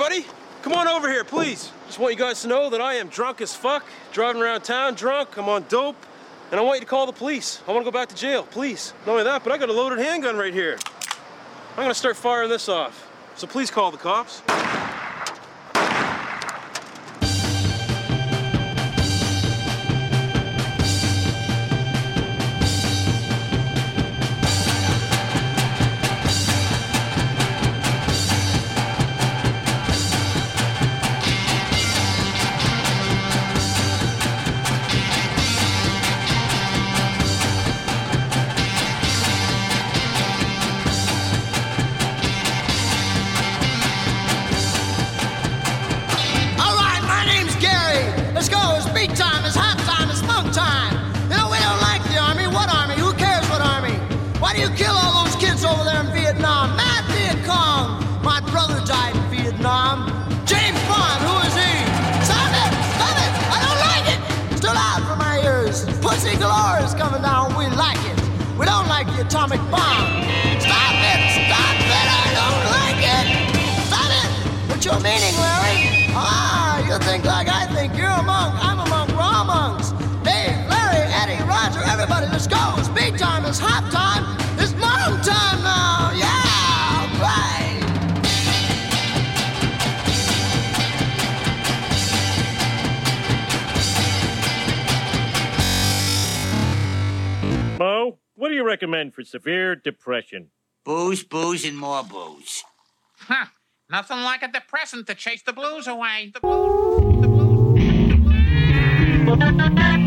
everybody. Come on over here, please. Just want you guys to know that I am drunk as fuck, driving around town drunk, I'm on dope, and I want you to call the police. I want to go back to jail, please. Not only that, but I got a loaded handgun right here. I'm gonna start firing this off. So please call the cops. listen to Chase the Blues Away. The blues, the blues, the blues.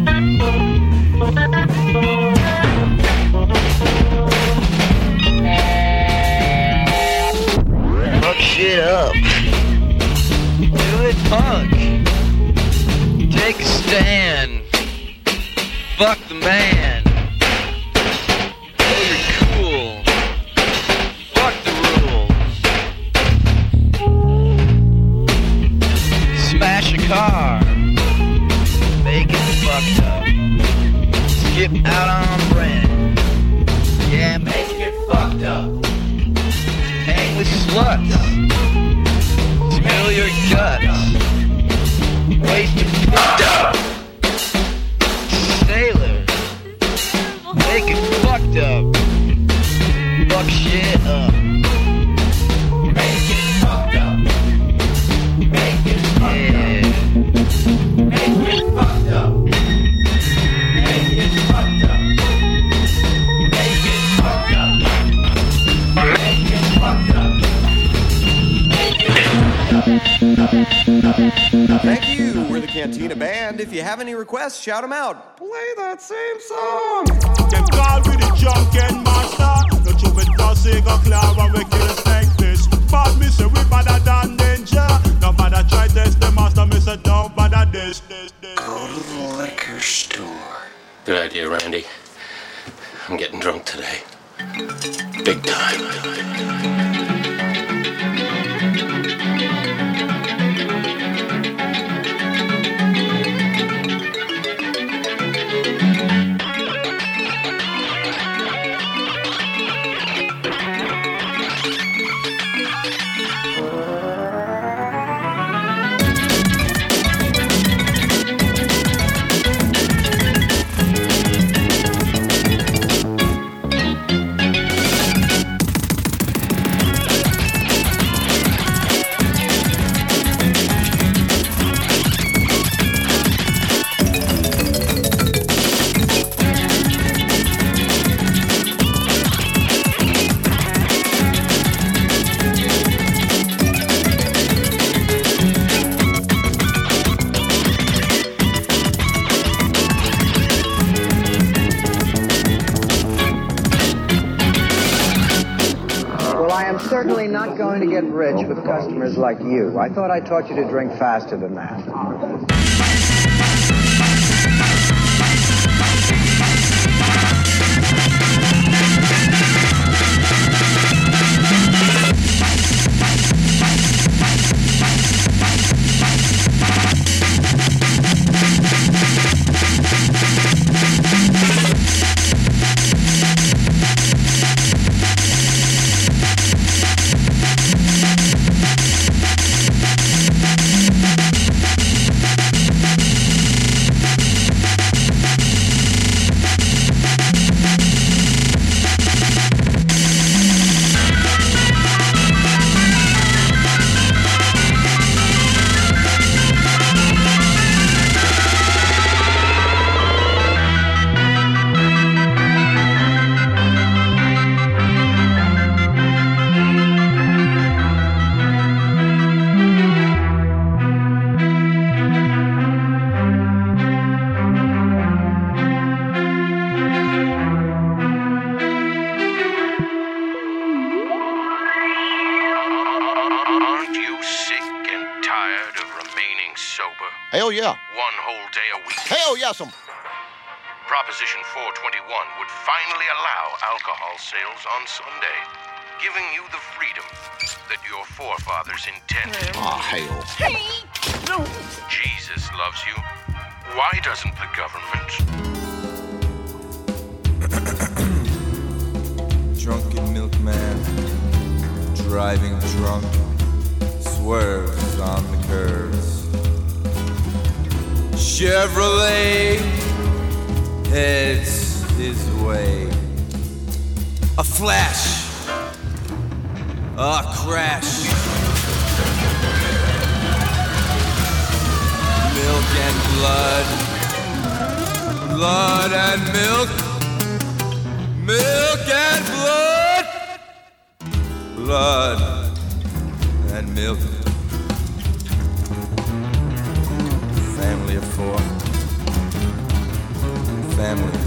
shout them out. customers like you. I thought I taught you to drink faster than that. Hell yeah. One whole day a week. Hell yes, I'm. Proposition 421 would finally allow alcohol sales on Sunday, giving you the freedom that your forefathers intended. Ah, hell. Hey! No! Jesus loves you. Why doesn't the government? Drunken milkman, driving drunk, swerves on the curves. Chevrolet heads his way. A flash, a crash. Milk and blood, blood and milk. Milk and blood, blood and milk. Family of four, family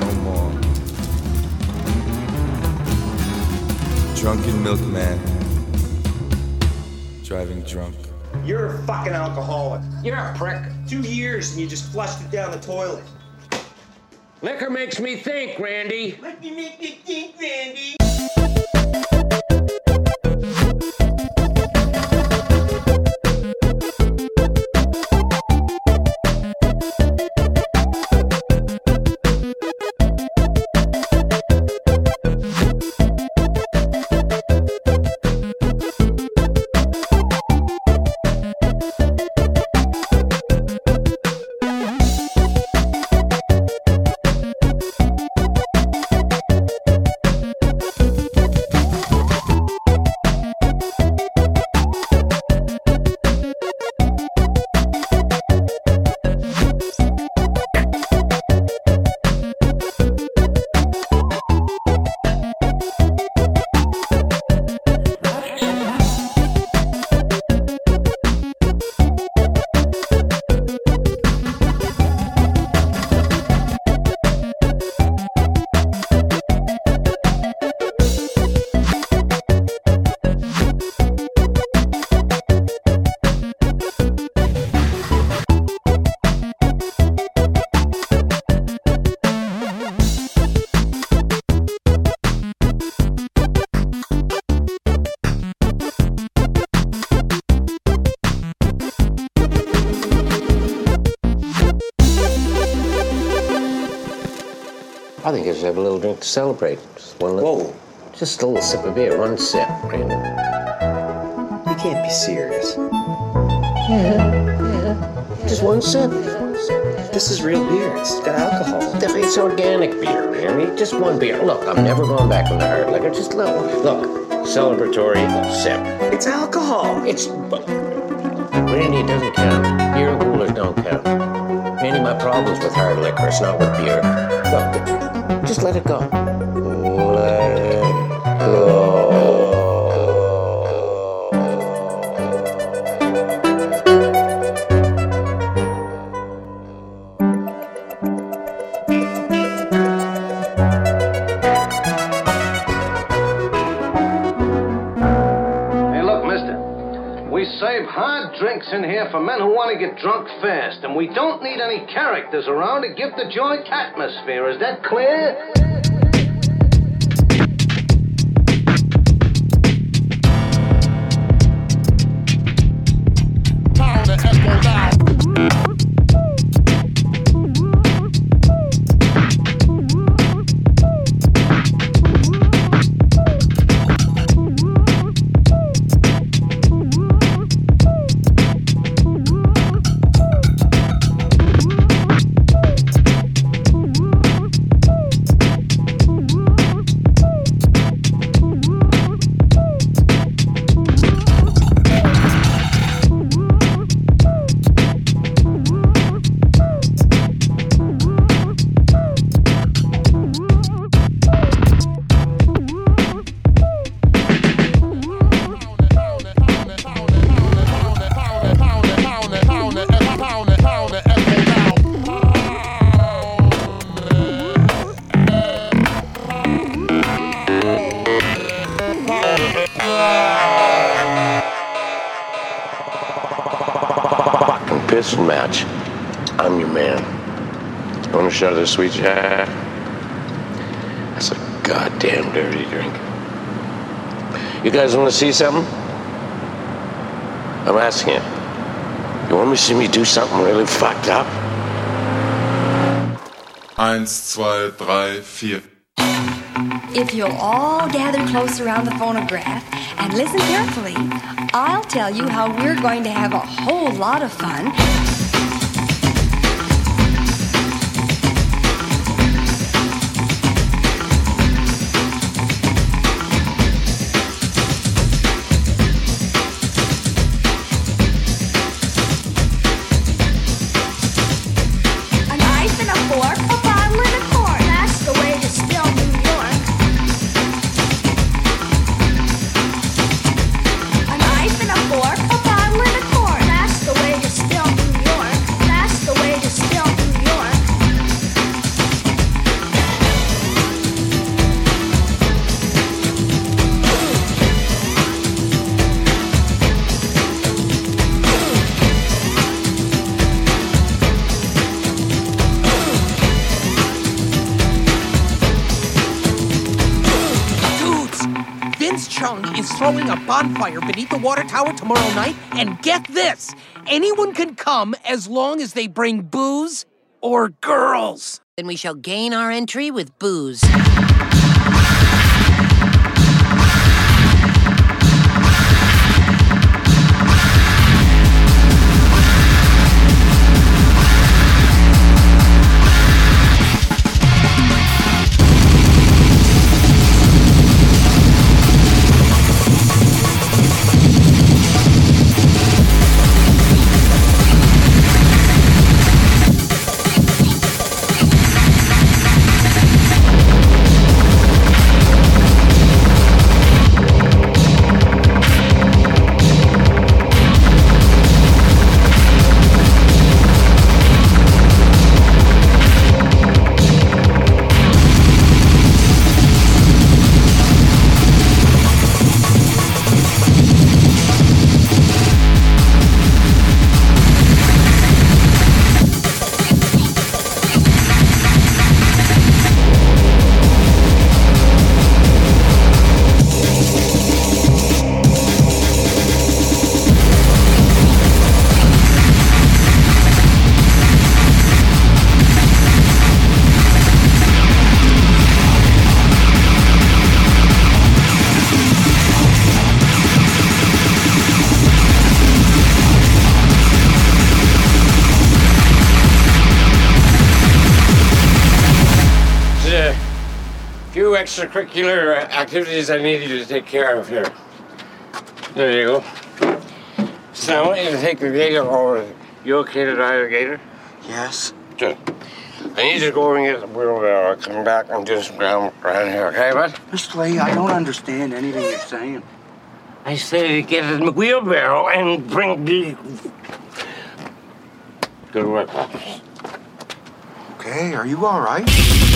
no more. Drunken milkman, driving drunk. You're a fucking alcoholic. You're a prick. Two years and you just flushed it down the toilet. Liquor makes me think, Randy. Let me make you think, Randy. Think I should have a little drink to celebrate. Just one little, just a little sip of beer, one sip, Randy. You can't be serious. Yeah, yeah. Just one sip. This is real beer. It's got alcohol. It's organic beer, Randy. Just one beer. Look, I'm never going back on the hard liquor. Just a little, look, celebratory sip. It's alcohol. It's, Randy, it doesn't count. Beer and coolers don't count. Randy, my problem's with hard liquor. It's not with beer. Look, just let it go. Drinks in here for men who want to get drunk fast, and we don't need any characters around to give the joint atmosphere. Is that clear? Sweet jack? That's a goddamn dirty drink. You guys want to see something? I'm asking you. You want me to see me do something really fucked up? Eins, zwei, drei, vier. If you'll all gather close around the phonograph and listen carefully, I'll tell you how we're going to have a whole lot of fun. Throwing a bonfire beneath the water tower tomorrow night, and get this anyone can come as long as they bring booze or girls. Then we shall gain our entry with booze. Extracurricular activities I need you to take care of here. There you go. So I want you to take the gator over. You okay to drive the gator? Yes. Good. I need you to go over and get the wheelbarrow. Come back and do some ground around here, okay, bud? Mr. Lee, I don't understand anything you're saying. I say to get the wheelbarrow and bring the. Good work. Okay, are you all right?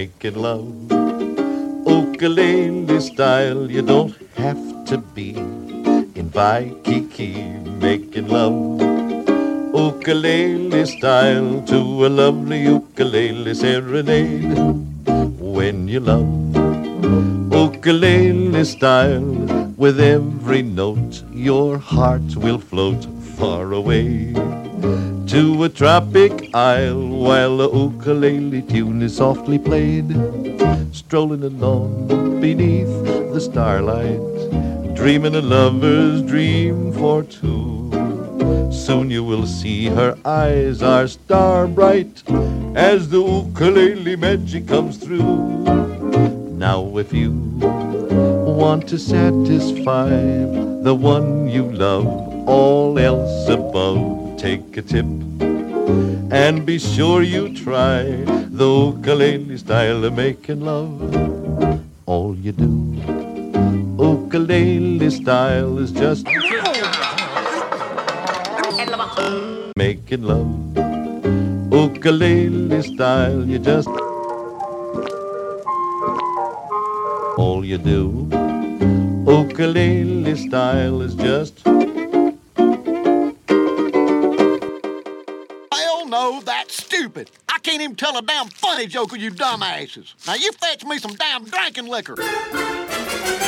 Making love, ukulele style. You don't have to be in Waikiki. Making love, ukulele style to a lovely ukulele serenade. When you love ukulele style, with every note your heart will float far away to a tropic isle while the ukulele tune is softly played. Strolling along beneath the starlight, dreaming a lover's dream for two. Soon you will see her eyes are star bright as the ukulele magic comes through. Now, if you want to satisfy the one you love, all else above, take a tip and be sure you try the ukulele style of making love. All you do, ukulele style is just making love. Ukulele style, you just all you do. Ukulele style is just. No, that's stupid. I can't even tell a damn funny joke with you dumbasses. Now you fetch me some damn drinking liquor.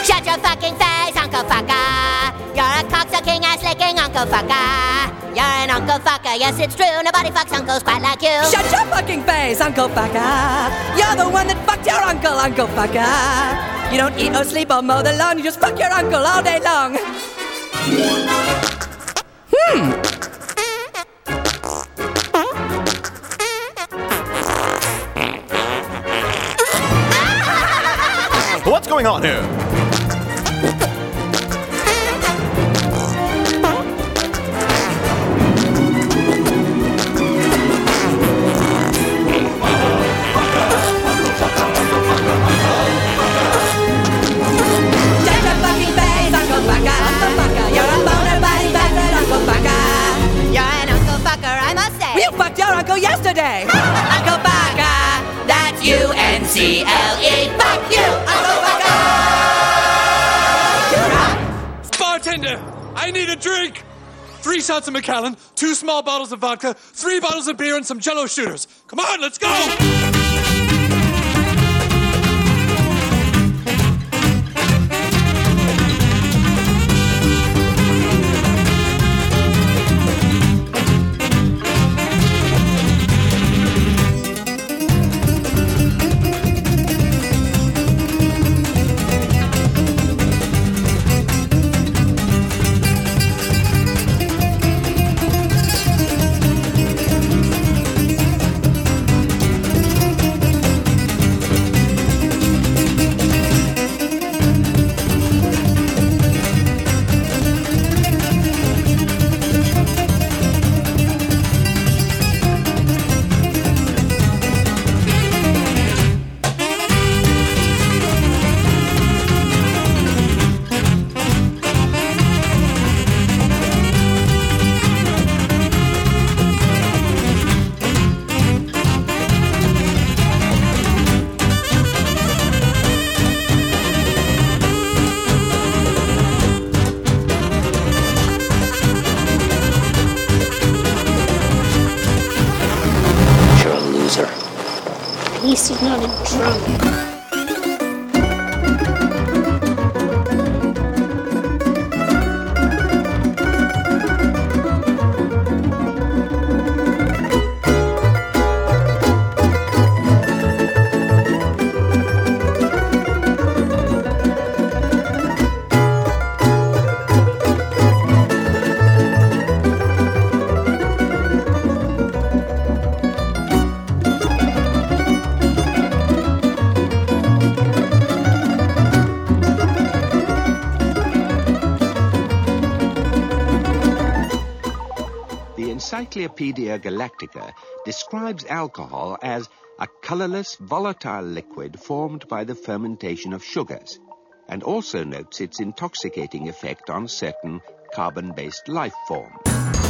Shut your fucking face, Uncle Fucker. You're a cocksucking ass licking Uncle Fucker. You're an Uncle Fucker, yes it's true. Nobody fucks uncles quite like you. Shut your fucking face, Uncle Fucker. You're the one that fucked your uncle, Uncle Fucker. You don't eat or sleep or mow the lawn, you just fuck your uncle all day long. Hmm. I must say. You fucked your uncle yesterday. Uncle Fucker, That's U drink. Three shots of Macallan, two small bottles of vodka, three bottles of beer, and some jello shooters. Come on, let's go! At least he's not a drunk. Encyclopedia Galactica describes alcohol as a colorless, volatile liquid formed by the fermentation of sugars, and also notes its intoxicating effect on certain carbon based life forms.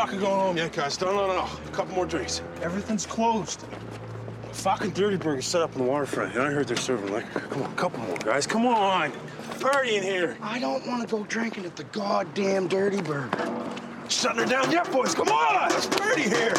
Fucking going home yet, guys. No, no, no. A couple more drinks. Everything's closed. A fucking Dirty Burger set up on the waterfront, and I heard they're serving liquor. Come on, a couple more, guys. Come on. Party in here. I don't want to go drinking at the goddamn Dirty Burger. Shutting her down yet, boys. Come on. It's party here.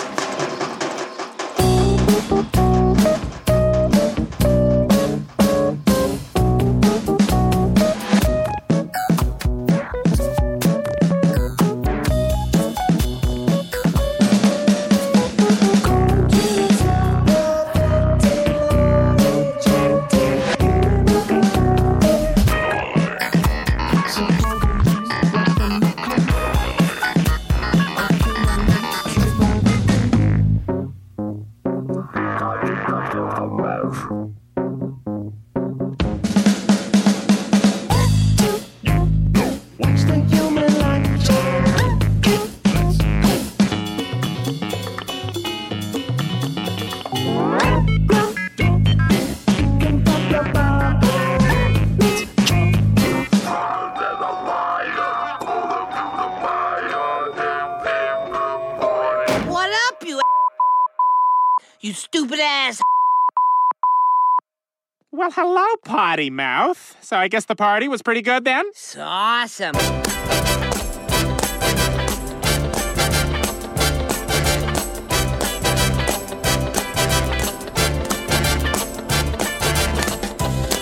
Potty mouth. So I guess the party was pretty good then? It's awesome.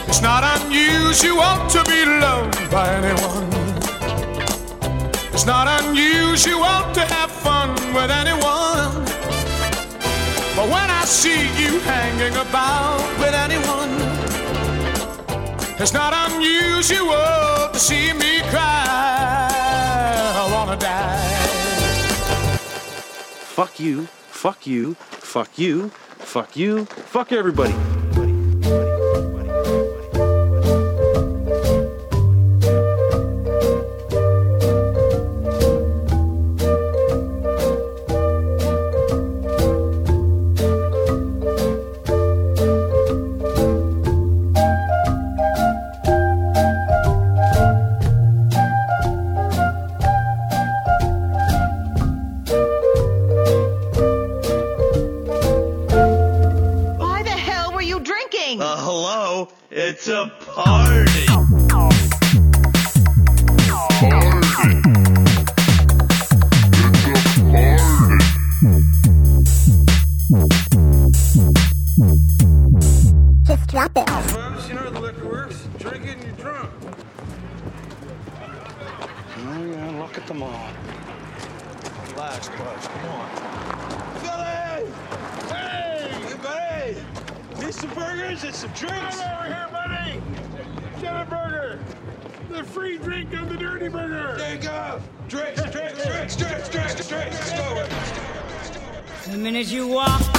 It's not unusual to be loved by anyone. It's not unusual to have fun with anyone. But when I see you hanging about with anyone, it's not unusual to see me cry. I wanna die. Fuck you. Fuck you. Fuck you. Fuck you. Fuck everybody. Drinking? Uh, hello? It's a party. Just drop it. You know how the liquor works. Drink it and you're drunk. Oh, yeah, look at them all. Relax, bud. Come on. Philly! Hey! Hey, buddy! Need some burgers and some drinks? Come over here, buddy! Get a burger! The free drink on the Dirty Burger! There you go! Drinks, drinks, drinks, drinks, drinks, drinks! Let's go! The minute you walk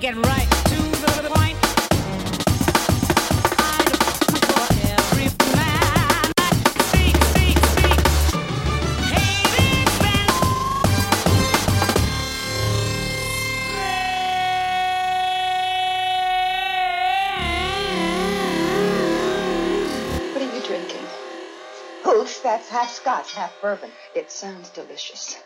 get right to the point. What are you drinking? Hoof, that's half scotch, half bourbon. It sounds delicious.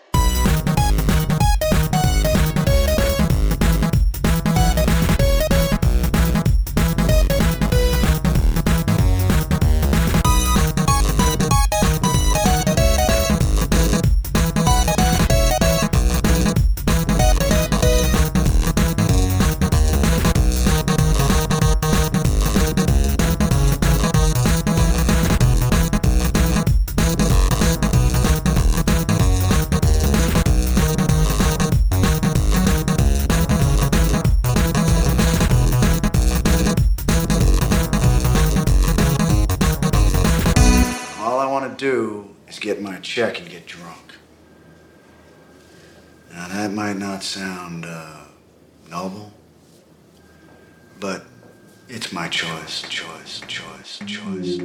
Get my check and get drunk. Now, that might not sound uh, noble, but it's my choice, choice, choice, choice, choice, choice,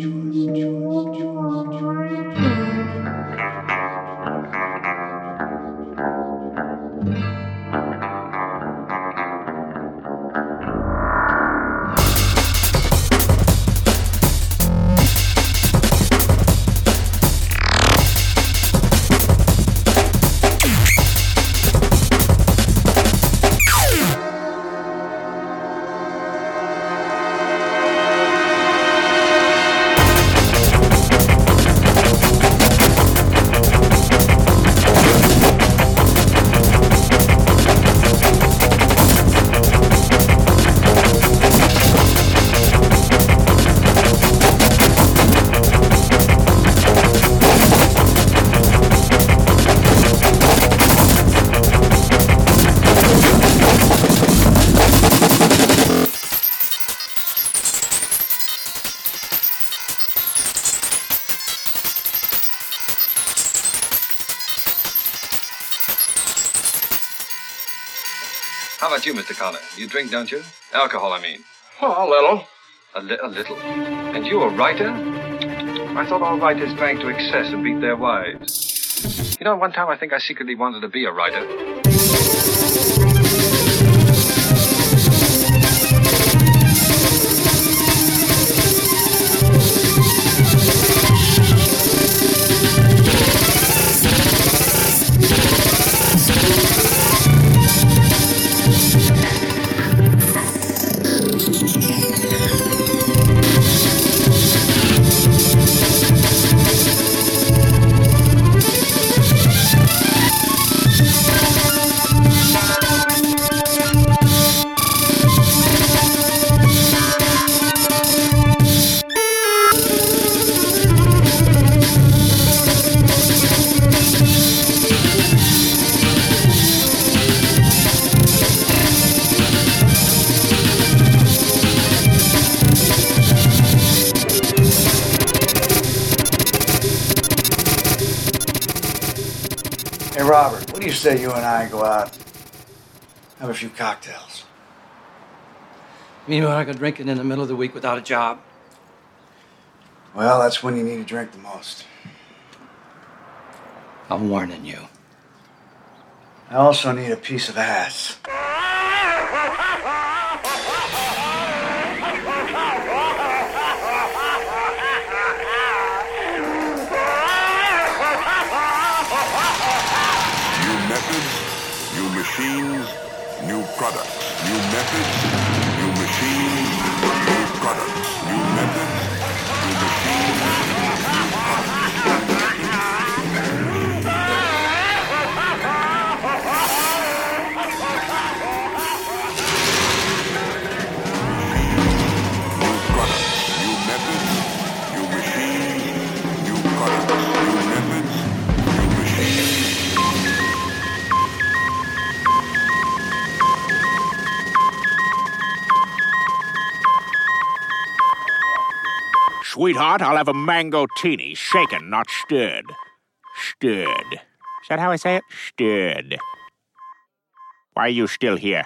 choice, choice. How about you, Mr. Connor? You drink, don't you? Alcohol, I mean. Oh, a little. A, li- a little. And you a writer? I thought all writers drank to excess and beat their wives. You know, one time I think I secretly wanted to be a writer. Say you and I go out, have a few cocktails? Know, I go drinking in the middle of the week without a job. Well, that's when you need to drink the most. I'm warning you. I also need a piece of ass. Products. New methods, new machines, new products. New methods, Sweetheart, I'll have a mango teeny, shaken, not stirred. Stirred. Is that how I say it? Stirred. Why are you still here?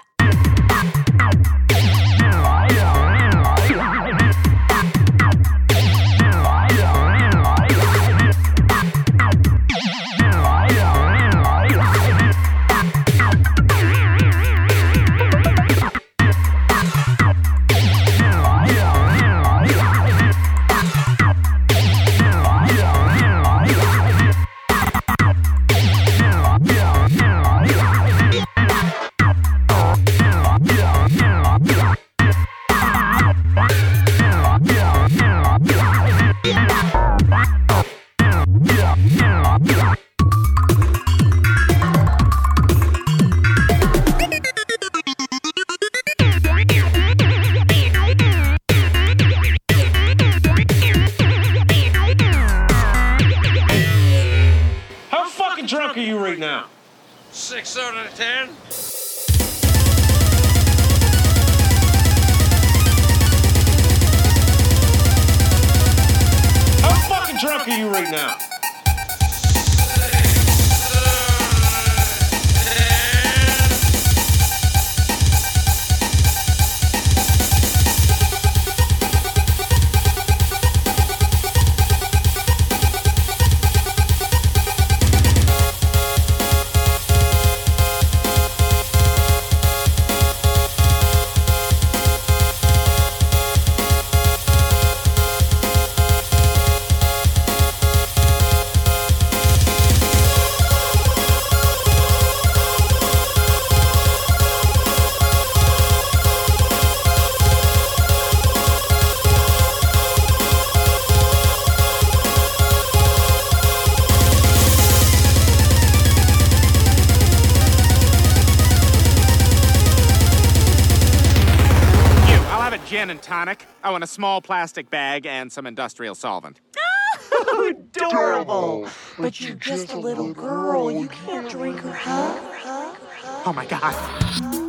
A small plastic bag and some industrial solvent. Adorable. But you're just a little girl. You can't drink her, huh? Oh my god.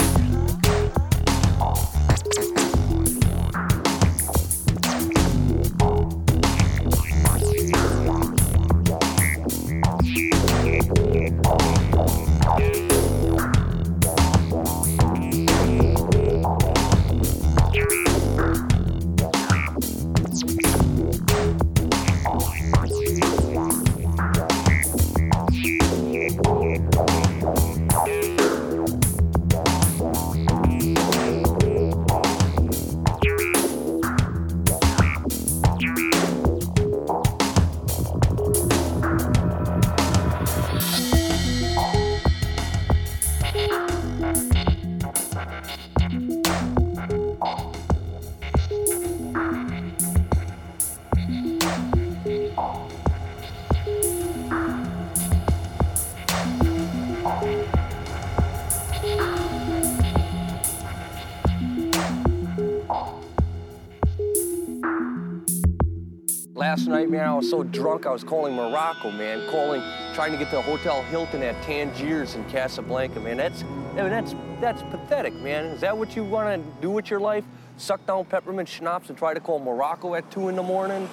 Last night, man, I was so drunk I was calling Morocco, man, calling, trying to get to Hotel Hilton at Tangiers in Casablanca, man. That's, I mean, that's, that's pathetic, man. Is that what you want to do with your life? Suck down peppermint schnapps and try to call Morocco at two in the morning?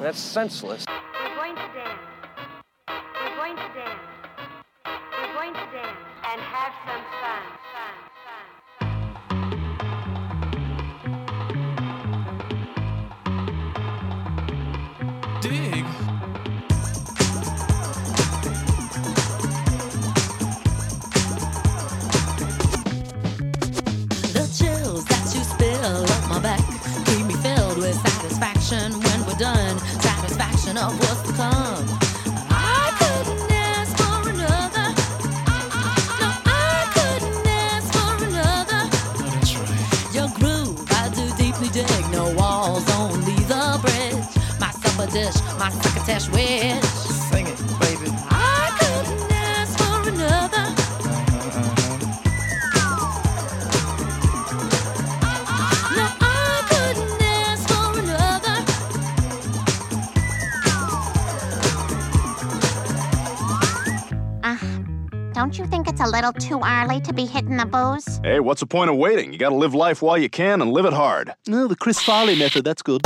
That's senseless. We're going to dance. We're going to dance. We're going to dance and have some. Fun. Back keep me filled with satisfaction when we're done. Satisfaction of what's to come. I couldn't ask for another. No, I couldn't ask for another. Your groove, I do deeply dig. No walls, only the bridge. My supper dish, my succotash wish. It's a little too early to be hitting the booze? Hey, what's the point of waiting? You gotta live life while you can and live it hard. No, the Chris Farley method, that's good.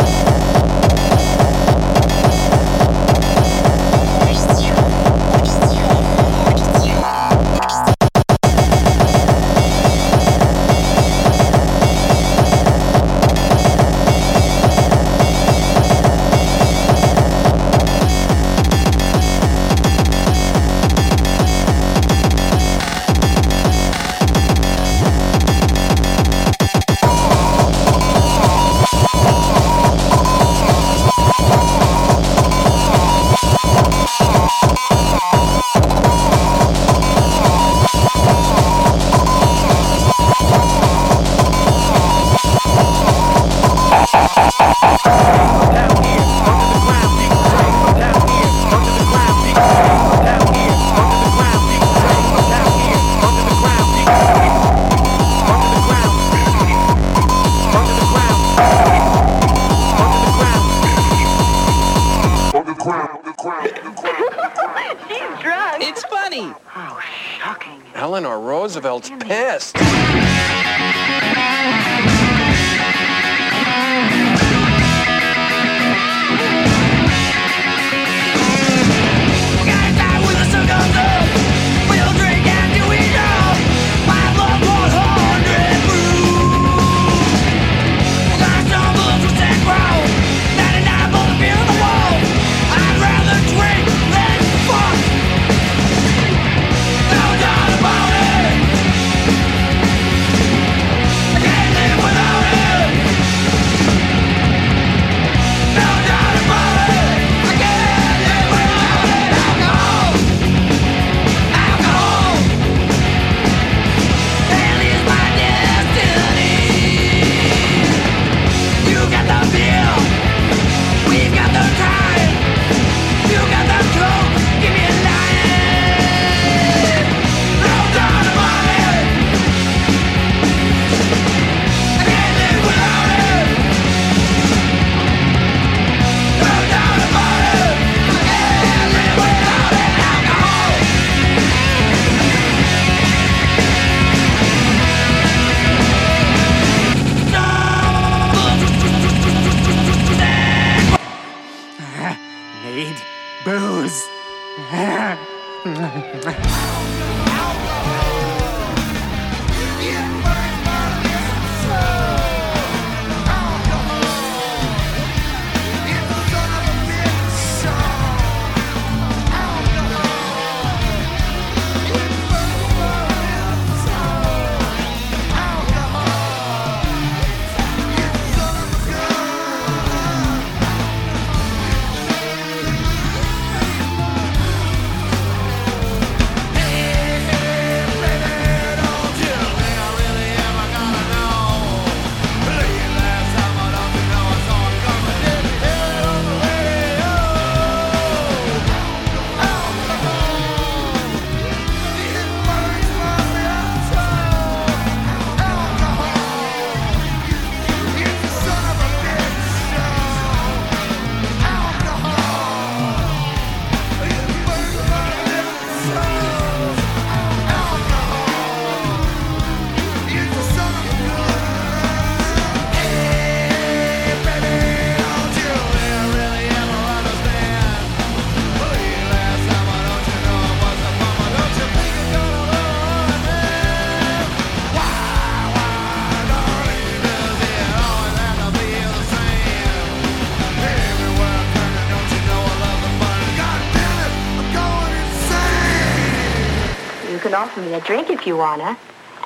A drink if you wanna.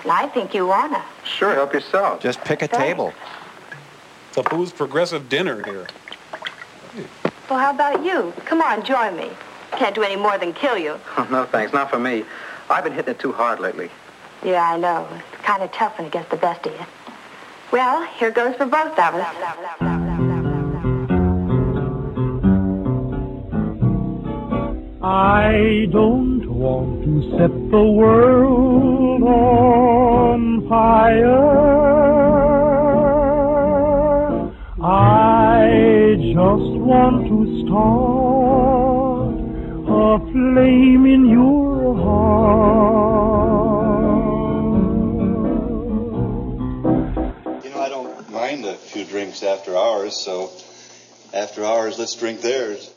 And I think you wanna. Sure, help yourself. Just pick a Thanks. table. It's a booze progressive dinner here. Well, how about you? Come on, join me. Can't do any more than kill you. Oh, no, thanks. Not for me. I've been hitting it too hard lately. Yeah, I know. It's kind of tough when it gets the best of you. Well, here goes for both of us. I don't want to set the world on fire. I just want to start a flame in your heart. You know, I don't mind a few drinks after hours, so after hours, let's drink theirs.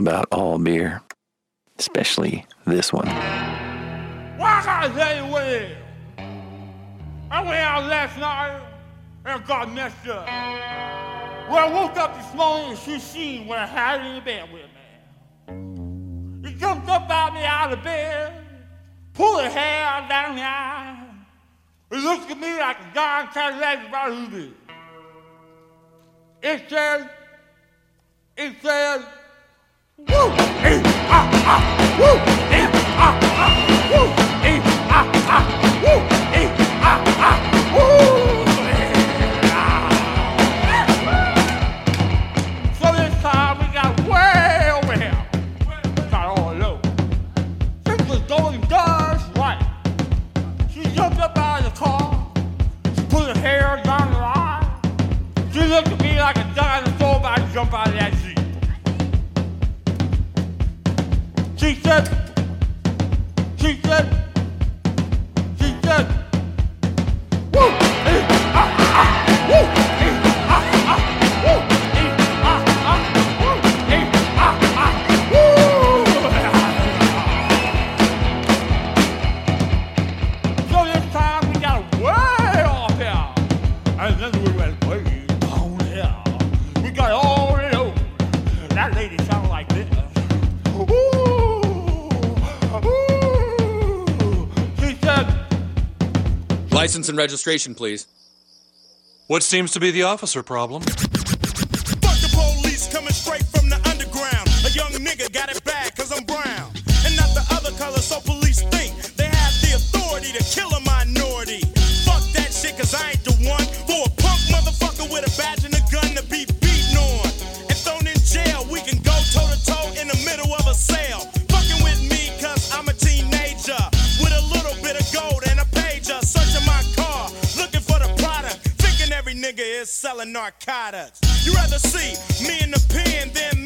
About all beer, especially this one. Can't I tell you what it is? I went out last night and got messed up. Well, I woke up this morning and she seen what I had in the bed with me. He jumped up out me out of bed, pulled her hair down the eye. He looked at me like a darn Cadillac about who did. It said, it said, so this time we got way over here. All was going just right. She jumped out of the car. She her hair down her. She looked at me like a out She said, she said, License and registration, please. What seems to be the officer problem? Fuck the police coming straight from the underground. A young nigga got it bad cause I'm brown. And not the other color, so police think they have the authority to kill a selling narcotics. You rather see me in the pen than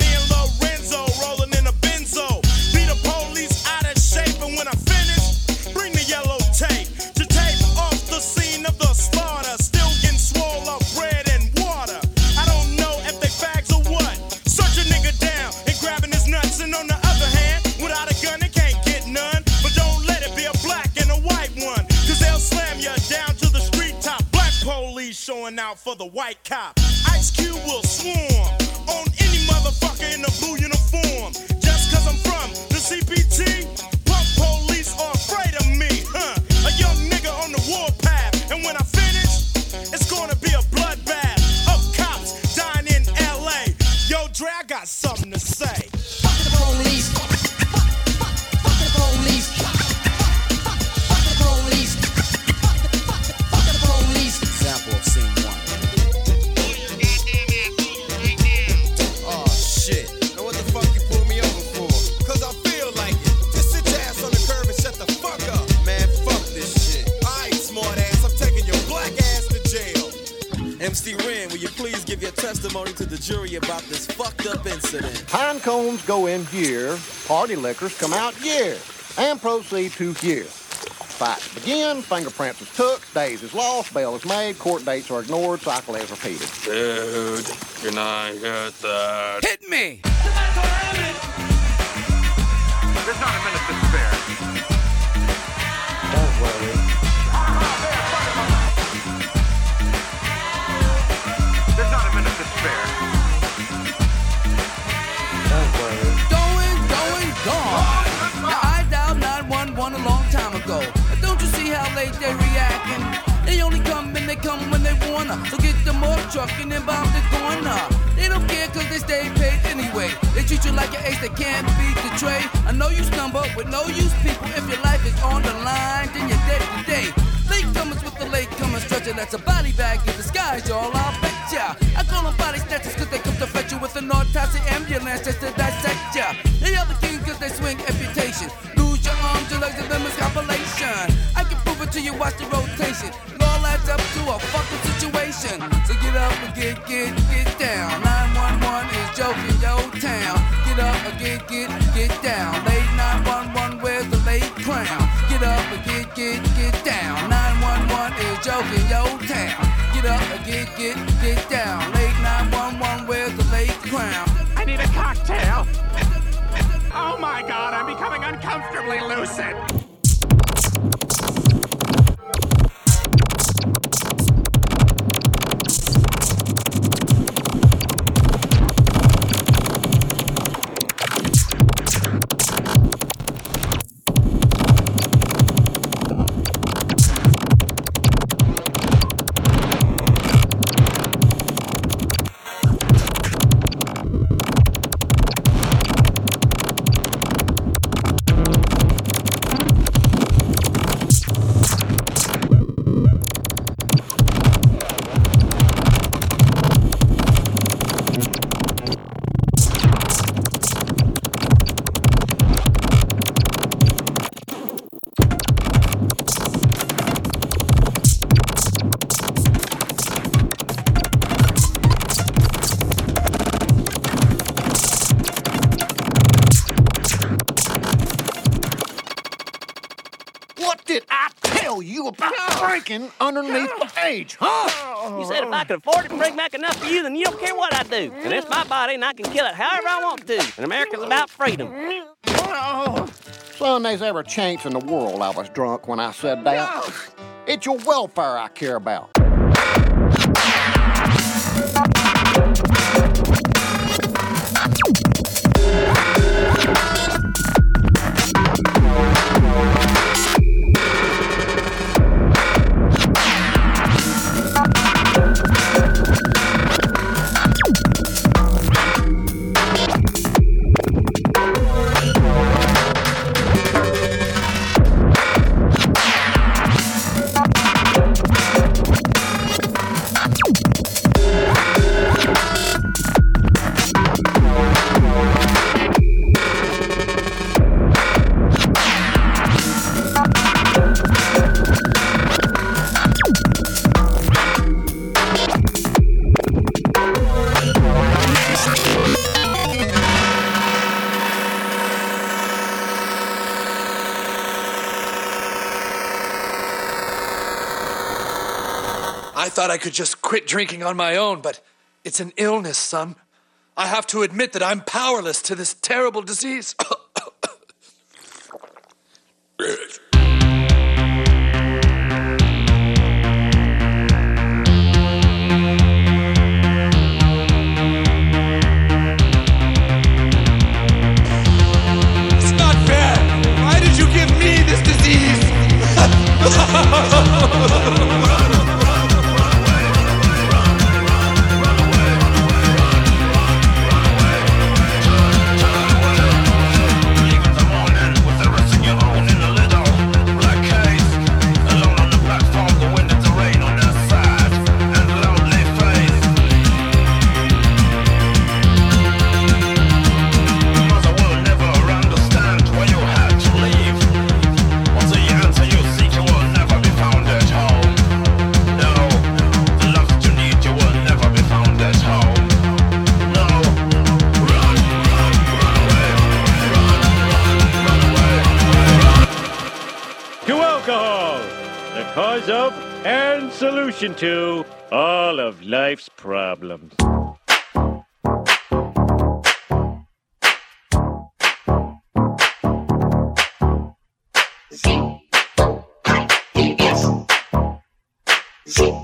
testimony to the jury about this fucked up incident? Pine cones go in here, party liquors come out here, and proceed to here. Fights begin, fingerprints is took, days is lost, bail is made, court dates are ignored, cycle is repeated. Dude, you're not good at that. Hit me! There's not a minute how they reacting? They only come and they come when they wanna. So get the more truck and bomb the corner. They don't care cause they stay paid anyway. They treat you like an ace that can't beat the tray. I know you stumble with no use people. If your life is on the line, then you're dead today. Latecomers with the latecomer stretcher, that's a body bag in disguise, y'all. I'll bet ya. I call them body snatchers cause they come to fetch you with an autopsy ambulance just to dissect ya. They are the king cause they swing amputation. Lose your arms, your legs, and limbs compilation. I can prove it to you, watch the rotation. It all adds up to a fucking situation. So get up and get, get, get down. 911 is joking, yo town. Get up and get, get, get down. Late 911, where's the late crown? Get up and get, get, get down. 911 is joking, yo town. Get up and get, get, get down. Late 911, where's the late crown? I need a cocktail. Oh my god, I'm becoming uncomfortably lucid. For you, then you don't care what I do. And it's my body, and I can kill it however I want to. And America's about freedom. Son, there's every chance in the world I was drunk when I said that. It's your welfare I care about. Could just quit drinking on my own, but it's an illness, son. I have to admit that I'm powerless to this terrible disease. solution to all of life's problems. I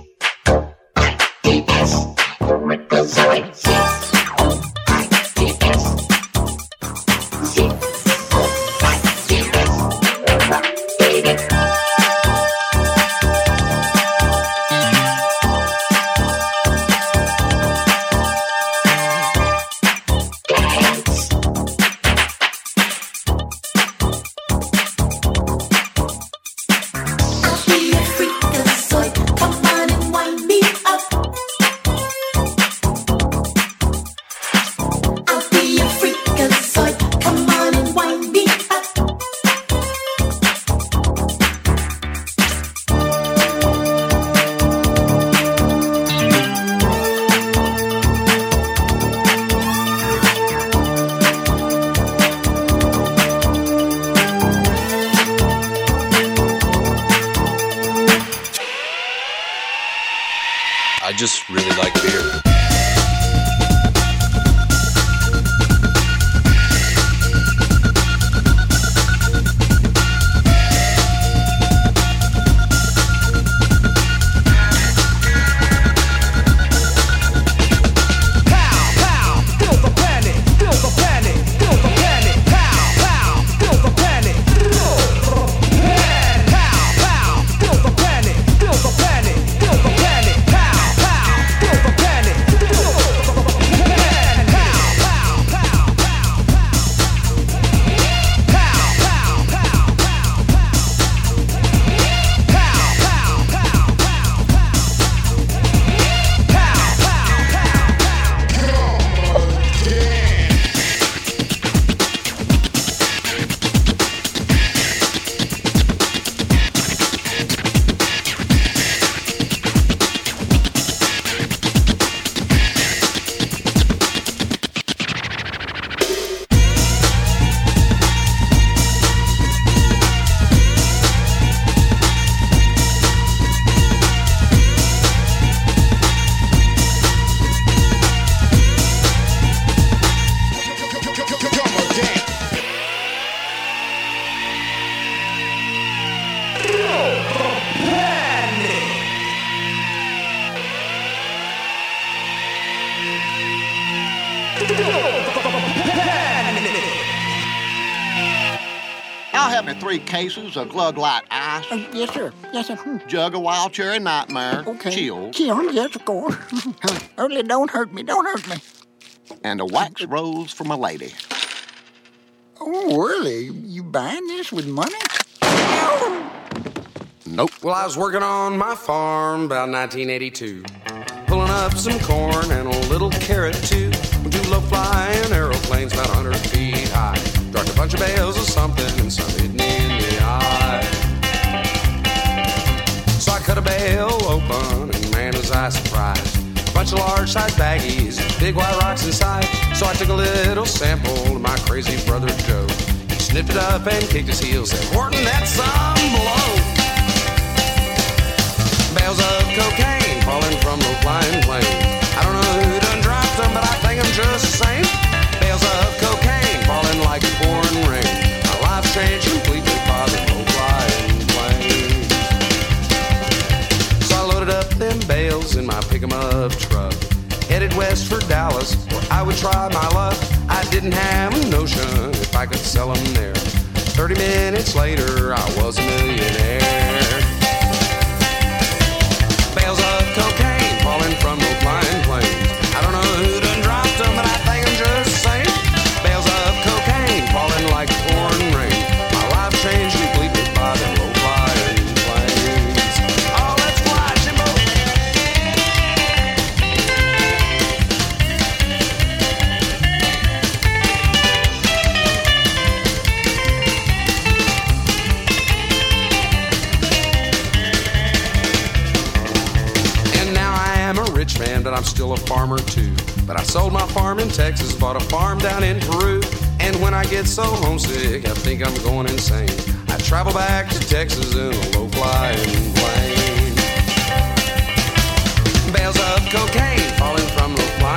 three cases of Glug Light Ice. yes, sir. Yes, sir. Hmm. Jug of Wild Cherry Nightmare. Okay. Chill. Chill, yes, of course. Only don't hurt me, don't hurt me. And a wax rose for my lady. Oh, really? You buying this with money? Nope. Well, I was working on my farm about 1982. Pulling up some corn and a little carrot too. With two low flying aeroplanes about 100 feet high. Dropped a bunch of bales of something and some hit cut a bale open and man was I surprised. A bunch of large sized baggies, big white rocks inside. So I took a little sample to my crazy brother Joe. He sniffed it up and kicked his heels. Said, Horton, that's some blow. Bales of cocaine falling from the flying plane. I don't know who done dropped them, but I think I'm just the same. Bales of cocaine falling like pouring rain. My life's changed where I would try my luck. I didn't have a notion if I could sell them there. Thirty minutes later, I was a millionaire. Farmer too. But I sold my farm in Texas, bought a farm down in Peru. And when I get so homesick, I think I'm going insane. I travel back to Texas in a low flying plane. Bales of cocaine falling from the flying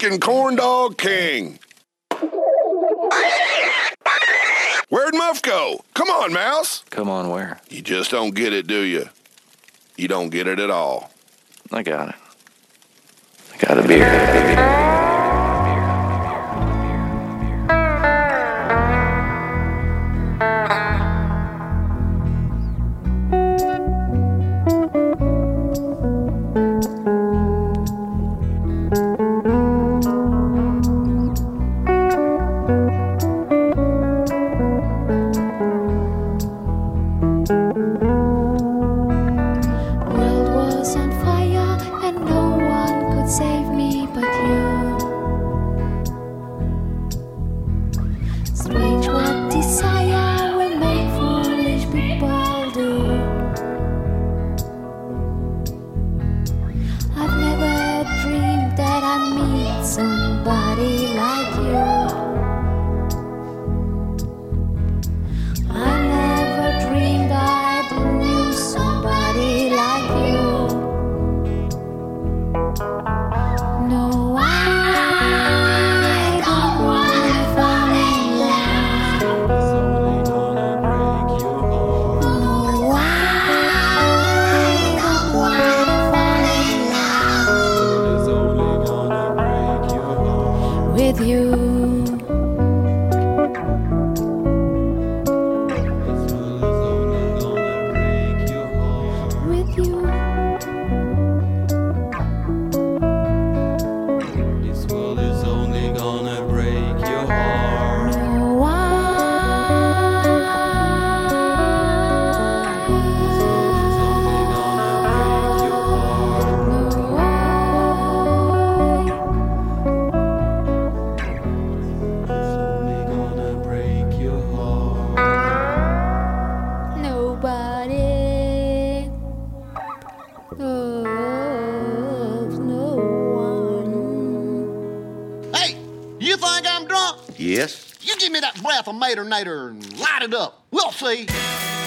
freaking corn dog king. Where'd Muff go? Come on, Mouse. Come on, where? You just don't get it, do you? You don't get it at all. I got it. I got a beer. World up.